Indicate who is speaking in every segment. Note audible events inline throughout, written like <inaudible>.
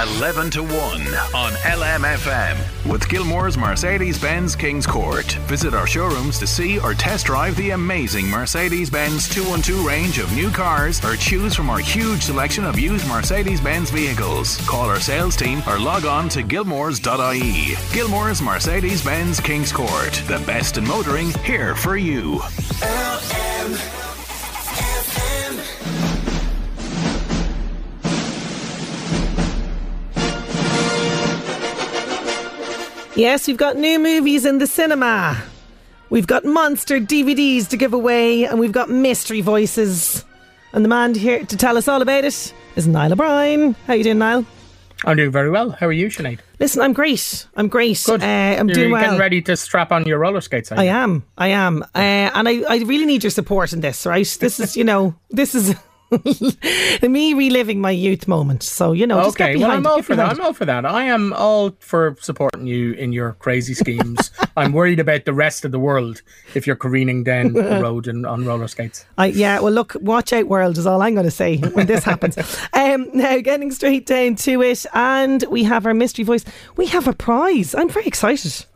Speaker 1: 11 to 1 on LMFM with Gilmore's Mercedes Benz Kings Court. Visit our showrooms to see or test drive the amazing Mercedes Benz 212 range of new cars or choose from our huge selection of used Mercedes Benz vehicles. Call our sales team or log on to gilmores.ie. Gilmore's Mercedes Benz Kings Court. The best in motoring here for you.
Speaker 2: Yes, we've got new movies in the cinema. We've got monster DVDs to give away, and we've got mystery voices. And the man here to tell us all about it is Niall O'Brien. How you doing, Niall?
Speaker 3: I'm doing very well. How are you, Sinead?
Speaker 2: Listen, I'm great. I'm great.
Speaker 3: Good.
Speaker 2: Uh, I'm
Speaker 3: You're
Speaker 2: doing well.
Speaker 3: getting ready to strap on your roller skates.
Speaker 2: I am. I am. Uh, and I, I really need your support in this, right? This is, you know, this is <laughs> me reliving my youth moment. So, you know, just get
Speaker 3: Okay, well, I'm
Speaker 2: it,
Speaker 3: all
Speaker 2: get
Speaker 3: for that. I'm all for that. I am all for supporting you in your crazy schemes. <laughs> I'm worried about the rest of the world if you're careening down the <laughs> road and on roller skates.
Speaker 2: I, yeah, well, look, watch out, world, is all I'm going to say when this happens. Um, now, getting straight down to it, and we have our mystery voice. We have a prize. I'm very excited.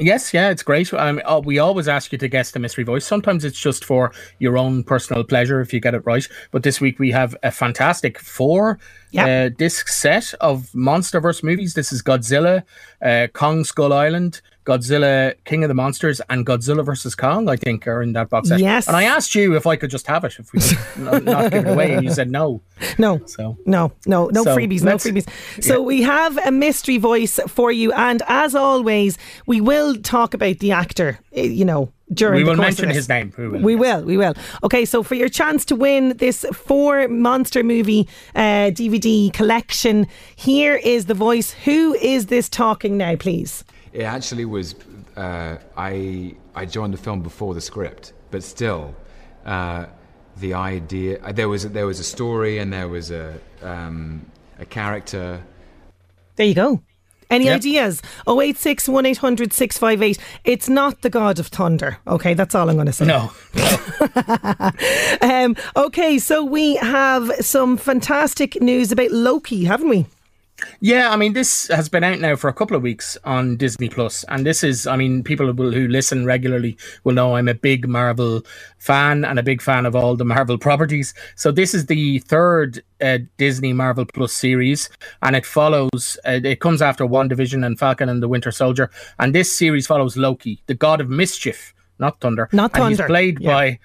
Speaker 3: Yes, yeah, it's great. Um, we always ask you to guess the mystery voice. Sometimes it's just for your own personal pleasure if you get it right. But this week we have a fantastic four
Speaker 2: Yep.
Speaker 3: uh, disc set of MonsterVerse movies. This is Godzilla, uh, Kong Skull Island, Godzilla King of the Monsters, and Godzilla versus Kong. I think are in that box set.
Speaker 2: Yes.
Speaker 3: And I asked you if I could just have it, if we could <laughs> not, not give it away, and you said no.
Speaker 2: No.
Speaker 3: So
Speaker 2: No, no, no
Speaker 3: So,
Speaker 2: freebies, no freebies. So
Speaker 3: yeah.
Speaker 2: we have a mystery voice for you, and as always, we will talk about the actor. eh, You know, during
Speaker 3: we will mention his name. We will.
Speaker 2: We will, we will. Okay, so for your chance to win this four monster movie uh, DVD collection, here is the voice. Who is this talking now, please?
Speaker 4: It actually was. Uh, I I joined the film before the script, but still, uh, the idea there was there was a story and there was a um, a character.
Speaker 2: There you go. Any
Speaker 3: Yep.
Speaker 2: ideas? 086 1800 658. It's not the God of Thunder. Okay, that's all I'm going to say. <laughs>
Speaker 3: No.
Speaker 2: Um, okay, so we have some fantastic news about Loki, haven't we?
Speaker 3: Yeah, I mean, this has been out now for a couple of weeks on Disney Plus, and this is, I mean, people who who listen regularly will know I'm a big Marvel fan and a big fan of all the Marvel properties. So this is the third uh, Disney Marvel Plus series, and it follows. Uh, it comes after WandaVision and Falcon and the Winter Soldier, and this series follows Loki, the god of mischief, not thunder.
Speaker 2: Not
Speaker 3: And he's
Speaker 2: thunder,
Speaker 3: played
Speaker 2: yeah.
Speaker 3: by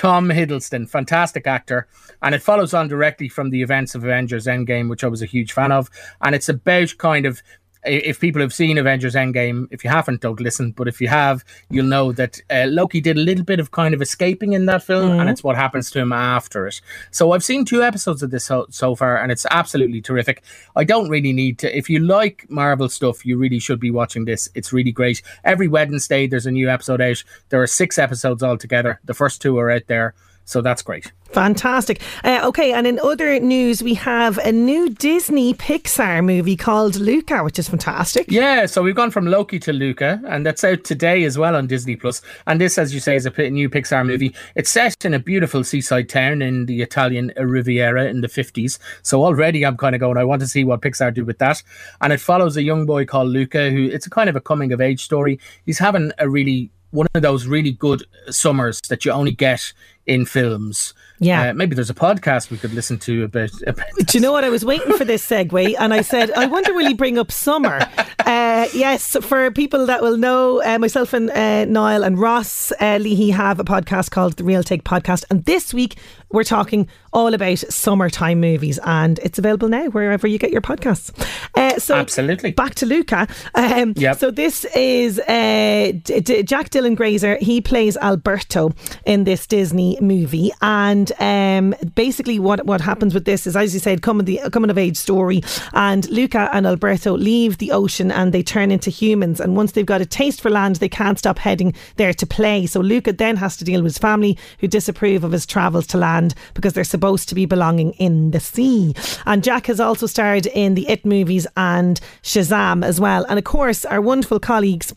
Speaker 3: Tom Hiddleston, fantastic actor, and it follows on directly from the events of Avengers Endgame, which I was a huge fan of, and it's about kind of if people have seen Avengers Endgame, if you haven't, don't listen. But if you have, you'll know that uh, Loki did a little bit of kind of escaping in that film, and it's what happens to him after it. So I've seen two episodes of this so, so far, and it's absolutely terrific. I don't really need to. If you like Marvel stuff, you really should be watching this. It's really great. Every Wednesday, there's a new episode out. There are six episodes altogether. The first two are out there, so that's great.
Speaker 2: Fantastic. Uh, okay, and in other news, we have a new Disney Pixar movie called Luca, which is fantastic.
Speaker 3: Yeah, so we've gone from Loki to Luca, and that's out today as well on Disney Plus. And this, as you say, is a new Pixar movie. It's set in a beautiful seaside town in the Italian Riviera in the fifties. So already, I'm kind of going. I want to see what Pixar do with that. And it follows a young boy called Luca, who it's a kind of a coming of age story. He's having a really one of those really good summers that you only get in films.
Speaker 2: Yeah.
Speaker 3: Uh, maybe there's a podcast we could listen to about. about
Speaker 2: Do you know what? I was waiting for this segue and I said, I wonder will he bring up summer? Uh, yes, for people that will know, uh, myself and uh, Niall and Ross uh, Leahy have a podcast called The Real Take Podcast. And this week we're talking all about summertime movies and it's available now wherever you get your podcasts. Uh, so
Speaker 3: Absolutely.
Speaker 2: Back to Luca. Um,
Speaker 3: Yep.
Speaker 2: So this is uh, D- D- Jack Dylan Grazer. He plays Alberto in this Disney movie, and um, basically what what happens with this is, as you said, coming the coming of age story, and Luca and Alberto leave the ocean and they turn into humans, and once they've got a taste for land, they can't stop heading there to play. So Luca then has to deal with his family who disapprove of his travels to land because they're supposed to be belonging in the sea. And Jack has also starred in the It movies and Shazam as well, and of course our wonderful colleagues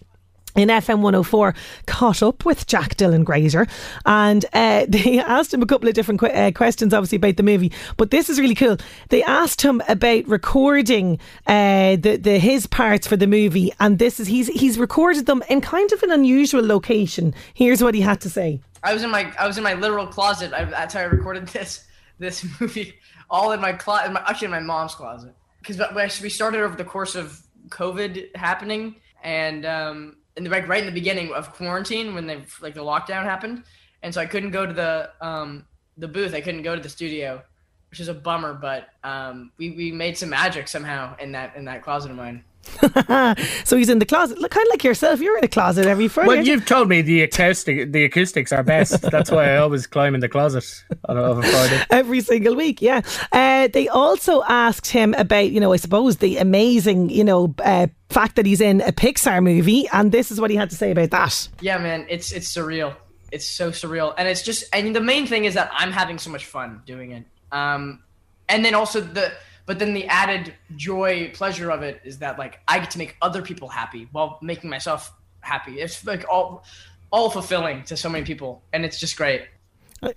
Speaker 2: in FM 104 caught up with Jack Dylan Grazer. And uh, <laughs> they asked him a couple of different uh, questions obviously about the movie. But this is really cool. They asked him about recording uh, the, the his parts for the movie. And this is he's he's recorded them in kind of an unusual location. Here's what he had to say
Speaker 5: I was in my I was in my literal closet. I, that's how I recorded <laughs> this this movie, all in my closet. Actually, in my mom's closet, because we started over the course of COVID happening, and um, in the like right in the beginning of quarantine when they like the lockdown happened, and so I couldn't go to the um the booth. I couldn't go to the studio, which is a bummer. But um, we we made some magic somehow in that in that closet of mine. <laughs>
Speaker 2: so he's in the closet look kind of like yourself you're in a closet every Friday
Speaker 3: Well, you've told me the acoustic the acoustics are best. That's why I always climb in the closet on a, of a Friday. <laughs>
Speaker 2: every single week. Yeah. Uh, they also asked him about, you know, I suppose the amazing, you know, uh, fact that he's in a Pixar movie, and this is what he had to say about that.
Speaker 5: Yeah, man, it's it's surreal. It's so surreal, and it's just. I mean, the main thing is that I'm having so much fun doing it. Um, and then also the, but then the added joy, pleasure of it is that like I get to make other people happy while making myself happy. It's like all, all fulfilling to so many people, and it's just great.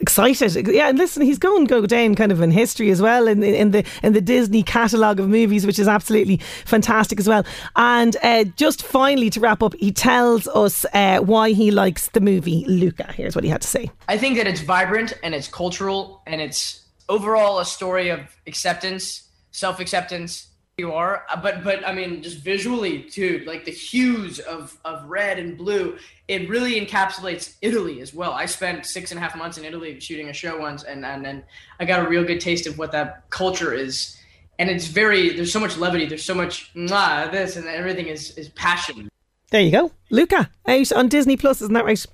Speaker 2: Excited, yeah. And listen, he's going to go down kind of in history as well in, in the in the Disney catalogue of movies, which is absolutely fantastic as well. And uh, just finally to wrap up, he tells us uh, why he likes the movie Luca. Here's what he had to say.
Speaker 5: I think that it's vibrant and it's cultural and it's overall a story of acceptance, self acceptance. You are, but but I mean, just visually too, like the hues of of red and blue. It really encapsulates Italy as well. I spent six and a half months in Italy shooting a show once, and and then I got a real good taste of what that culture is. And it's very there's so much levity, there's so much this and everything is is passion.
Speaker 2: There you go, Luca out on Disney Plus, isn't that right?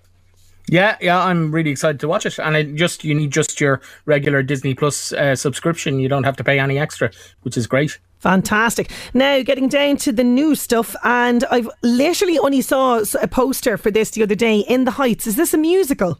Speaker 3: Yeah, yeah, I'm really excited to watch it, and it just you need just your regular Disney Plus uh, subscription. You don't have to pay any extra, which is great.
Speaker 2: Fantastic. Now, getting down to the new stuff, and I've literally only saw a poster for this the other day in the Heights. Is this a musical?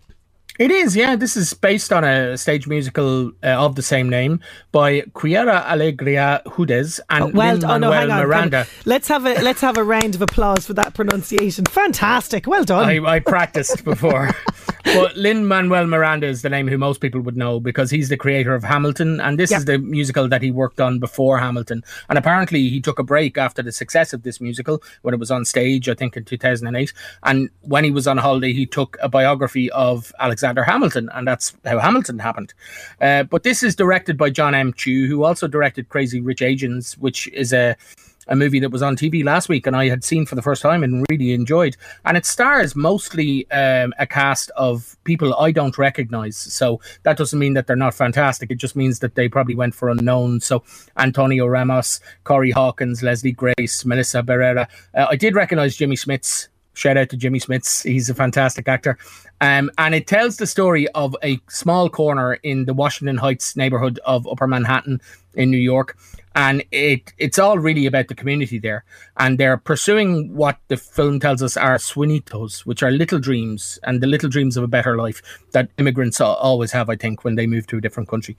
Speaker 3: It is, yeah. This is based on a stage musical uh, of the same name by Quiara Alegria Hudes and
Speaker 2: well,
Speaker 3: Lin
Speaker 2: oh no, hang on.
Speaker 3: Miranda.
Speaker 2: Let's have a let's have a round of applause for that pronunciation. Fantastic. Well done.
Speaker 3: I, I practiced before. <laughs> but Lin Manuel Miranda is the name who most people would know because he's the creator of Hamilton, and this
Speaker 2: Yep.
Speaker 3: is the musical that he worked on before Hamilton. And apparently, he took a break after the success of this musical when it was on stage, I think in 2008. And when he was on holiday, he took a biography of Alexander Hamilton, and that's how Hamilton happened. Uh, but this is directed by John M. Chu, who also directed Crazy Rich Asians, which is a a movie that was on TV last week and I had seen for the first time and really enjoyed. And it stars mostly um, a cast of people I don't recognize. So that doesn't mean that they're not fantastic. It just means that they probably went for unknown. So Antonio Ramos, Corey Hawkins, Leslie Grace, Melissa Barrera. Uh, I did recognize Jimmy Smits. Shout out to Jimmy Smits. He's a fantastic actor. Um, and it tells the story of a small corner in the Washington Heights neighborhood of Upper Manhattan in New York. And it it's all really about the community there. And they're pursuing what the film tells us are sueñitos, which are little dreams and the little dreams of a better life that immigrants always have, I think, when they move to a different country.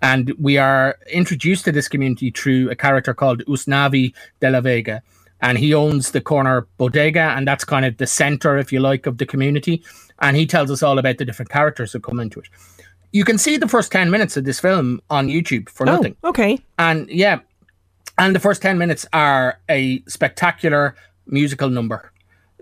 Speaker 3: And we are introduced to this community through a character called Usnavi de la Vega and he owns the corner bodega and that's kind of the center if you like of the community and he tells us all about the different characters that come into it you can see the first 10 minutes of this film on youtube for
Speaker 2: oh,
Speaker 3: nothing
Speaker 2: okay.
Speaker 3: and yeah and the first 10 minutes are a spectacular musical number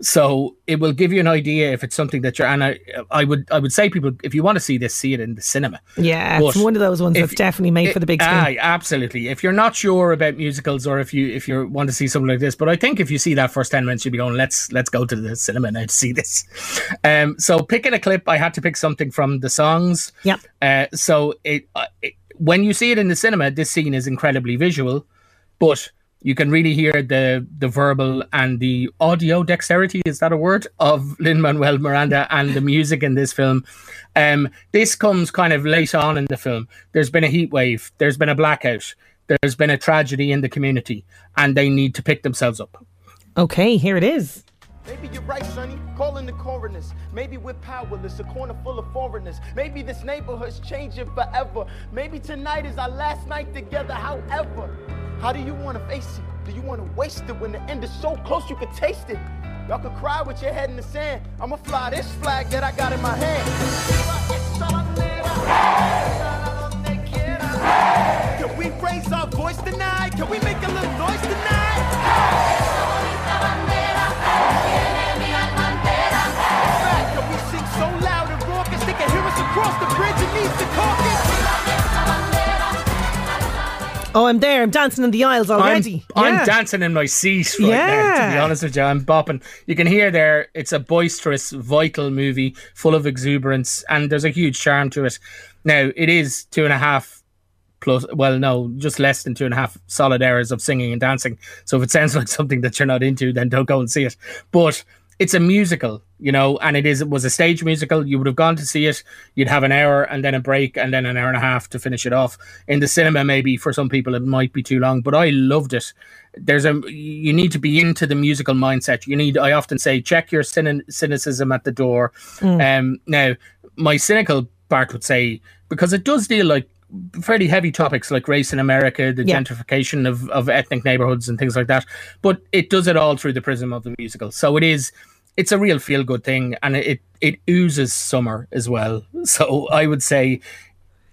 Speaker 3: So it will give you an idea if it's something that you're. And I, I would, I would say people, if you want to see this, see it in the cinema.
Speaker 2: Yeah,
Speaker 3: But
Speaker 2: it's one of those ones
Speaker 3: if-
Speaker 2: that's definitely made for the big screen.
Speaker 3: Aye, absolutely. If you're not sure about musicals, or if you if you want to see something like this, but I think if you see that first ten minutes, you'll be going, let's let's go to the cinema now to see this. <laughs> Um, so picking a clip, I had to pick something from the songs.
Speaker 2: Yeah.
Speaker 3: Uh, so it, uh, it when you see it in the cinema, this scene is incredibly visual, but you can really hear the the verbal and the audio dexterity is that a word of Lin Manuel Miranda and the music in this film. Um, this comes kind of late on in the film. There's been a heat wave. There's been a blackout. There's been a tragedy in the community, and they need to pick themselves up.
Speaker 2: Okay, here it is.
Speaker 6: Maybe you're right, Sonny. Calling the coroners. Maybe we're powerless, a corner full of foreigners. Maybe this neighborhood's changing forever. Maybe tonight is our last night together. However, how do you want to face it? Do you want to waste it when the end is so close you can taste it? Y'all could cry with your head in the sand. I'ma fly this flag that I got in my hand. Can we raise our voice tonight? Can we make a little noise tonight?
Speaker 2: Oh, I'm there. I'm dancing in the aisles already.
Speaker 3: I'm,
Speaker 2: Yeah.
Speaker 3: I'm dancing in my seat right now, to be honest with you. I'm bopping. You can hear there, it's a boisterous, vital movie full of exuberance, and there's a huge charm to it. Now, it is two and a half plus, well, no, just less than two and a half solid hours of singing and dancing. So if it sounds <laughs> like something that you're not into, then don't go and see it. But it's a musical, you know, and it is it was a stage musical. You would have gone to see it. You'd have an hour and then a break and then an hour and a half to finish it off. In the cinema, maybe for some people it might be too long, but I loved it. There's a you need to be into the musical mindset. You need. I often say check your cyni- cynicism at the door. Um, now, my cynical part would say because it does deal like fairly heavy topics like race in America, the
Speaker 2: Yeah.
Speaker 3: gentrification of, of ethnic neighborhoods and things like that. But it does it all through the prism of the musical. So it is it's a real feel good thing and it it oozes summer as well. So I would say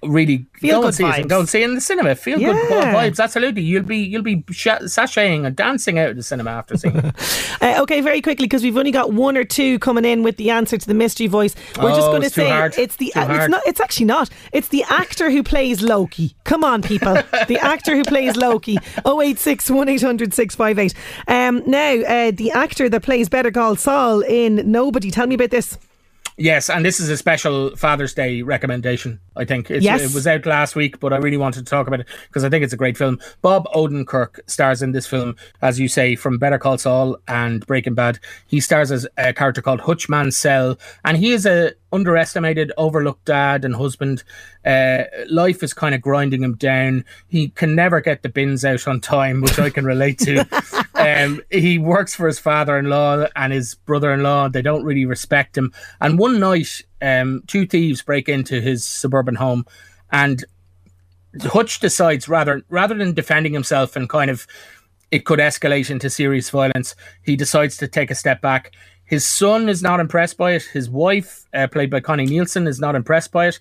Speaker 3: really
Speaker 2: Feel
Speaker 3: go
Speaker 2: good
Speaker 3: and see it
Speaker 2: vibes.
Speaker 3: and go and see it in the cinema. Feel good vibes, absolutely. You'll be you'll be sh- sashaying and dancing out of the cinema after seeing it. <laughs>
Speaker 2: Uh, okay, very quickly because we've only got one or two coming in with the answer to the mystery voice. We're just
Speaker 3: Oh,
Speaker 2: going to say
Speaker 3: hard.
Speaker 2: it's the uh, it's not. It's actually not. It's the actor who plays Loki. Come on, people. <laughs> the actor who plays Loki. 086 1800 658. Um, now, uh, the actor that plays Better Call Saul in Nobody. Tell me about this.
Speaker 3: Yes, and this is a special Father's Day recommendation. I think it's,
Speaker 2: Yes.
Speaker 3: it was out last week, but I really wanted to talk about it because I think it's a great film. Bob Odenkirk stars in this film, as you say, from Better Call Saul and Breaking Bad. He stars as a character called Hutch Mansell, and he is a underestimated, overlooked dad and husband. Uh, life is kind of grinding him down. He can never get the bins out on time, which I can relate to. <laughs> um, he works for his father-in-law and his brother-in-law. They don't really respect him. And one night, um, two thieves break into his suburban home, and Hutch decides rather rather than defending himself and kind of it could escalate into serious violence. He decides to take a step back. His son is not impressed by it. His wife, uh, played by Connie Nielsen, is not impressed by it,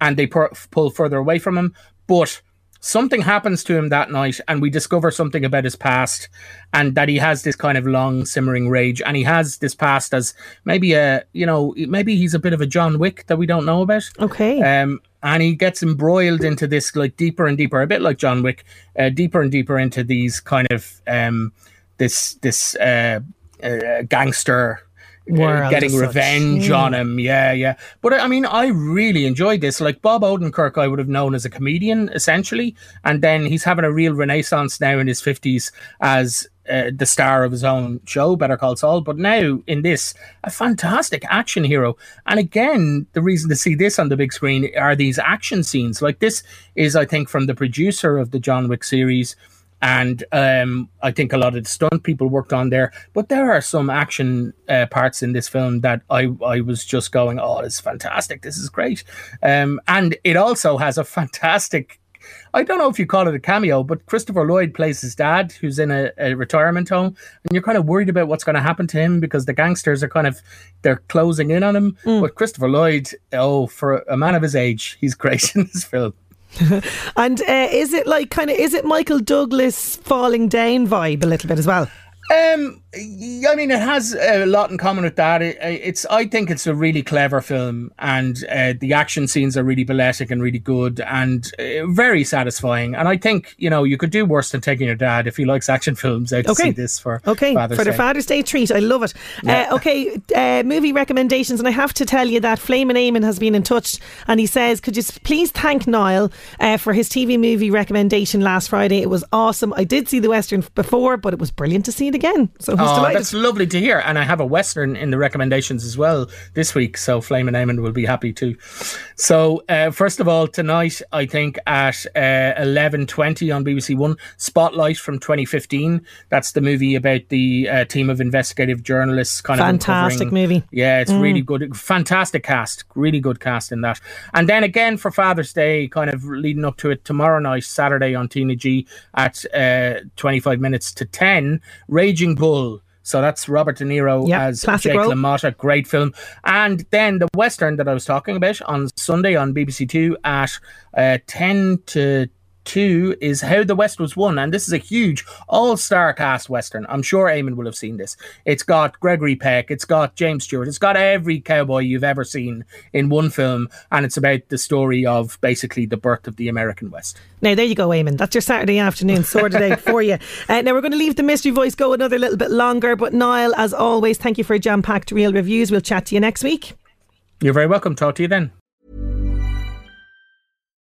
Speaker 3: and they pu- pull further away from him. But something happens to him that night, and we discover something about his past, and that he has this kind of long simmering rage, and he has this past as maybe a you know maybe he's a bit of a John Wick that we don't know about.
Speaker 2: Okay.
Speaker 3: Um, and he gets embroiled into this like deeper and deeper, a bit like John Wick, uh, deeper and deeper into these kind of um, this this uh, uh, gangster. Uh,
Speaker 2: World
Speaker 3: getting
Speaker 2: such.
Speaker 3: revenge on him, yeah, yeah. But I mean, I really enjoyed this. Like Bob Odenkirk, I would have known as a comedian essentially, and then he's having a real renaissance now in his fifties as uh, the star of his own show, Better Call Saul. But now in this, a fantastic action hero. And again, the reason to see this on the big screen are these action scenes. Like this is, I think, from the producer of the John Wick series. And um, I think a lot of the stunt people worked on there, but there are some action uh, parts in this film that I, I was just going, oh, this is fantastic, this is great, um, and it also has a <laughs> fantastic I don't know if you call it a cameo, but Christopher Lloyd plays his dad, who's in a, a retirement home, and you're kind of worried about what's going to happen to him because the gangsters are kind of they're closing in on him. But Christopher Lloyd, oh, for a man of his age, he's <laughs> great in this film. <laughs>
Speaker 2: And uh, is it like kind of is it Michael Douglas falling down vibe a little bit as well?
Speaker 3: Um, I mean, it has a lot in common with that. It, it's, I think, it's a really clever film, and uh, the action scenes are really balletic and really good, and uh, very satisfying. And I think you know you could do worse than taking your dad if he likes action <laughs> films out
Speaker 2: Okay.
Speaker 3: to see this for
Speaker 2: Okay,
Speaker 3: Father's
Speaker 2: for the
Speaker 3: Day.
Speaker 2: Father's Day treat. I love it.
Speaker 3: Yeah.
Speaker 2: Uh, okay, uh, movie recommendations. And I have to tell you that Flamin' Eamon has been in touch and he says, Could you please thank Niall uh, for his TV movie recommendation last Friday? It was awesome. I did see the Western before, but it was brilliant to see it again. So he's
Speaker 3: Oh,
Speaker 2: delighted.
Speaker 3: that's lovely to hear. And I have a Western in the recommendations as well this week. So Flamin' Eamon will be happy too. So, uh, first of all, tonight, I think at uh, 11.20 on BBC One, Spotlight from 2015. That's the movie about the uh, team of investigative journalists. kind
Speaker 2: Fantastic
Speaker 3: of uncovering-
Speaker 2: movie.
Speaker 3: Yeah, it's
Speaker 2: Mm.
Speaker 3: really good. Fantastic cast. Really good cast in that. And then again for Father's Day, kind of leading up to it tomorrow night, Saturday on TnaG at uh, 25 minutes to 10, Raging Bull. So that's Robert De Niro
Speaker 2: Yep,
Speaker 3: as Jake
Speaker 2: role.
Speaker 3: LaMotta. Great film. And then the Western that I was talking about on Sunday on BBC Two at uh, 10 to 2 is How the West Was Won. And this is a huge all star cast Western. I'm sure Eamon will have seen this. It's got Gregory Peck, it's got James Stewart, it's got every cowboy you've ever seen in one film. And it's about the story of basically the birth of the American West.
Speaker 2: Now, there you go, Eamon. That's your Saturday afternoon sorted out for you. <laughs> Uh, now, we're going to leave the mystery voice go another little bit longer. But, Niall, as always, thank you for a jam packed real reviews. We'll chat to you next week.
Speaker 3: You're very welcome. Talk to you then.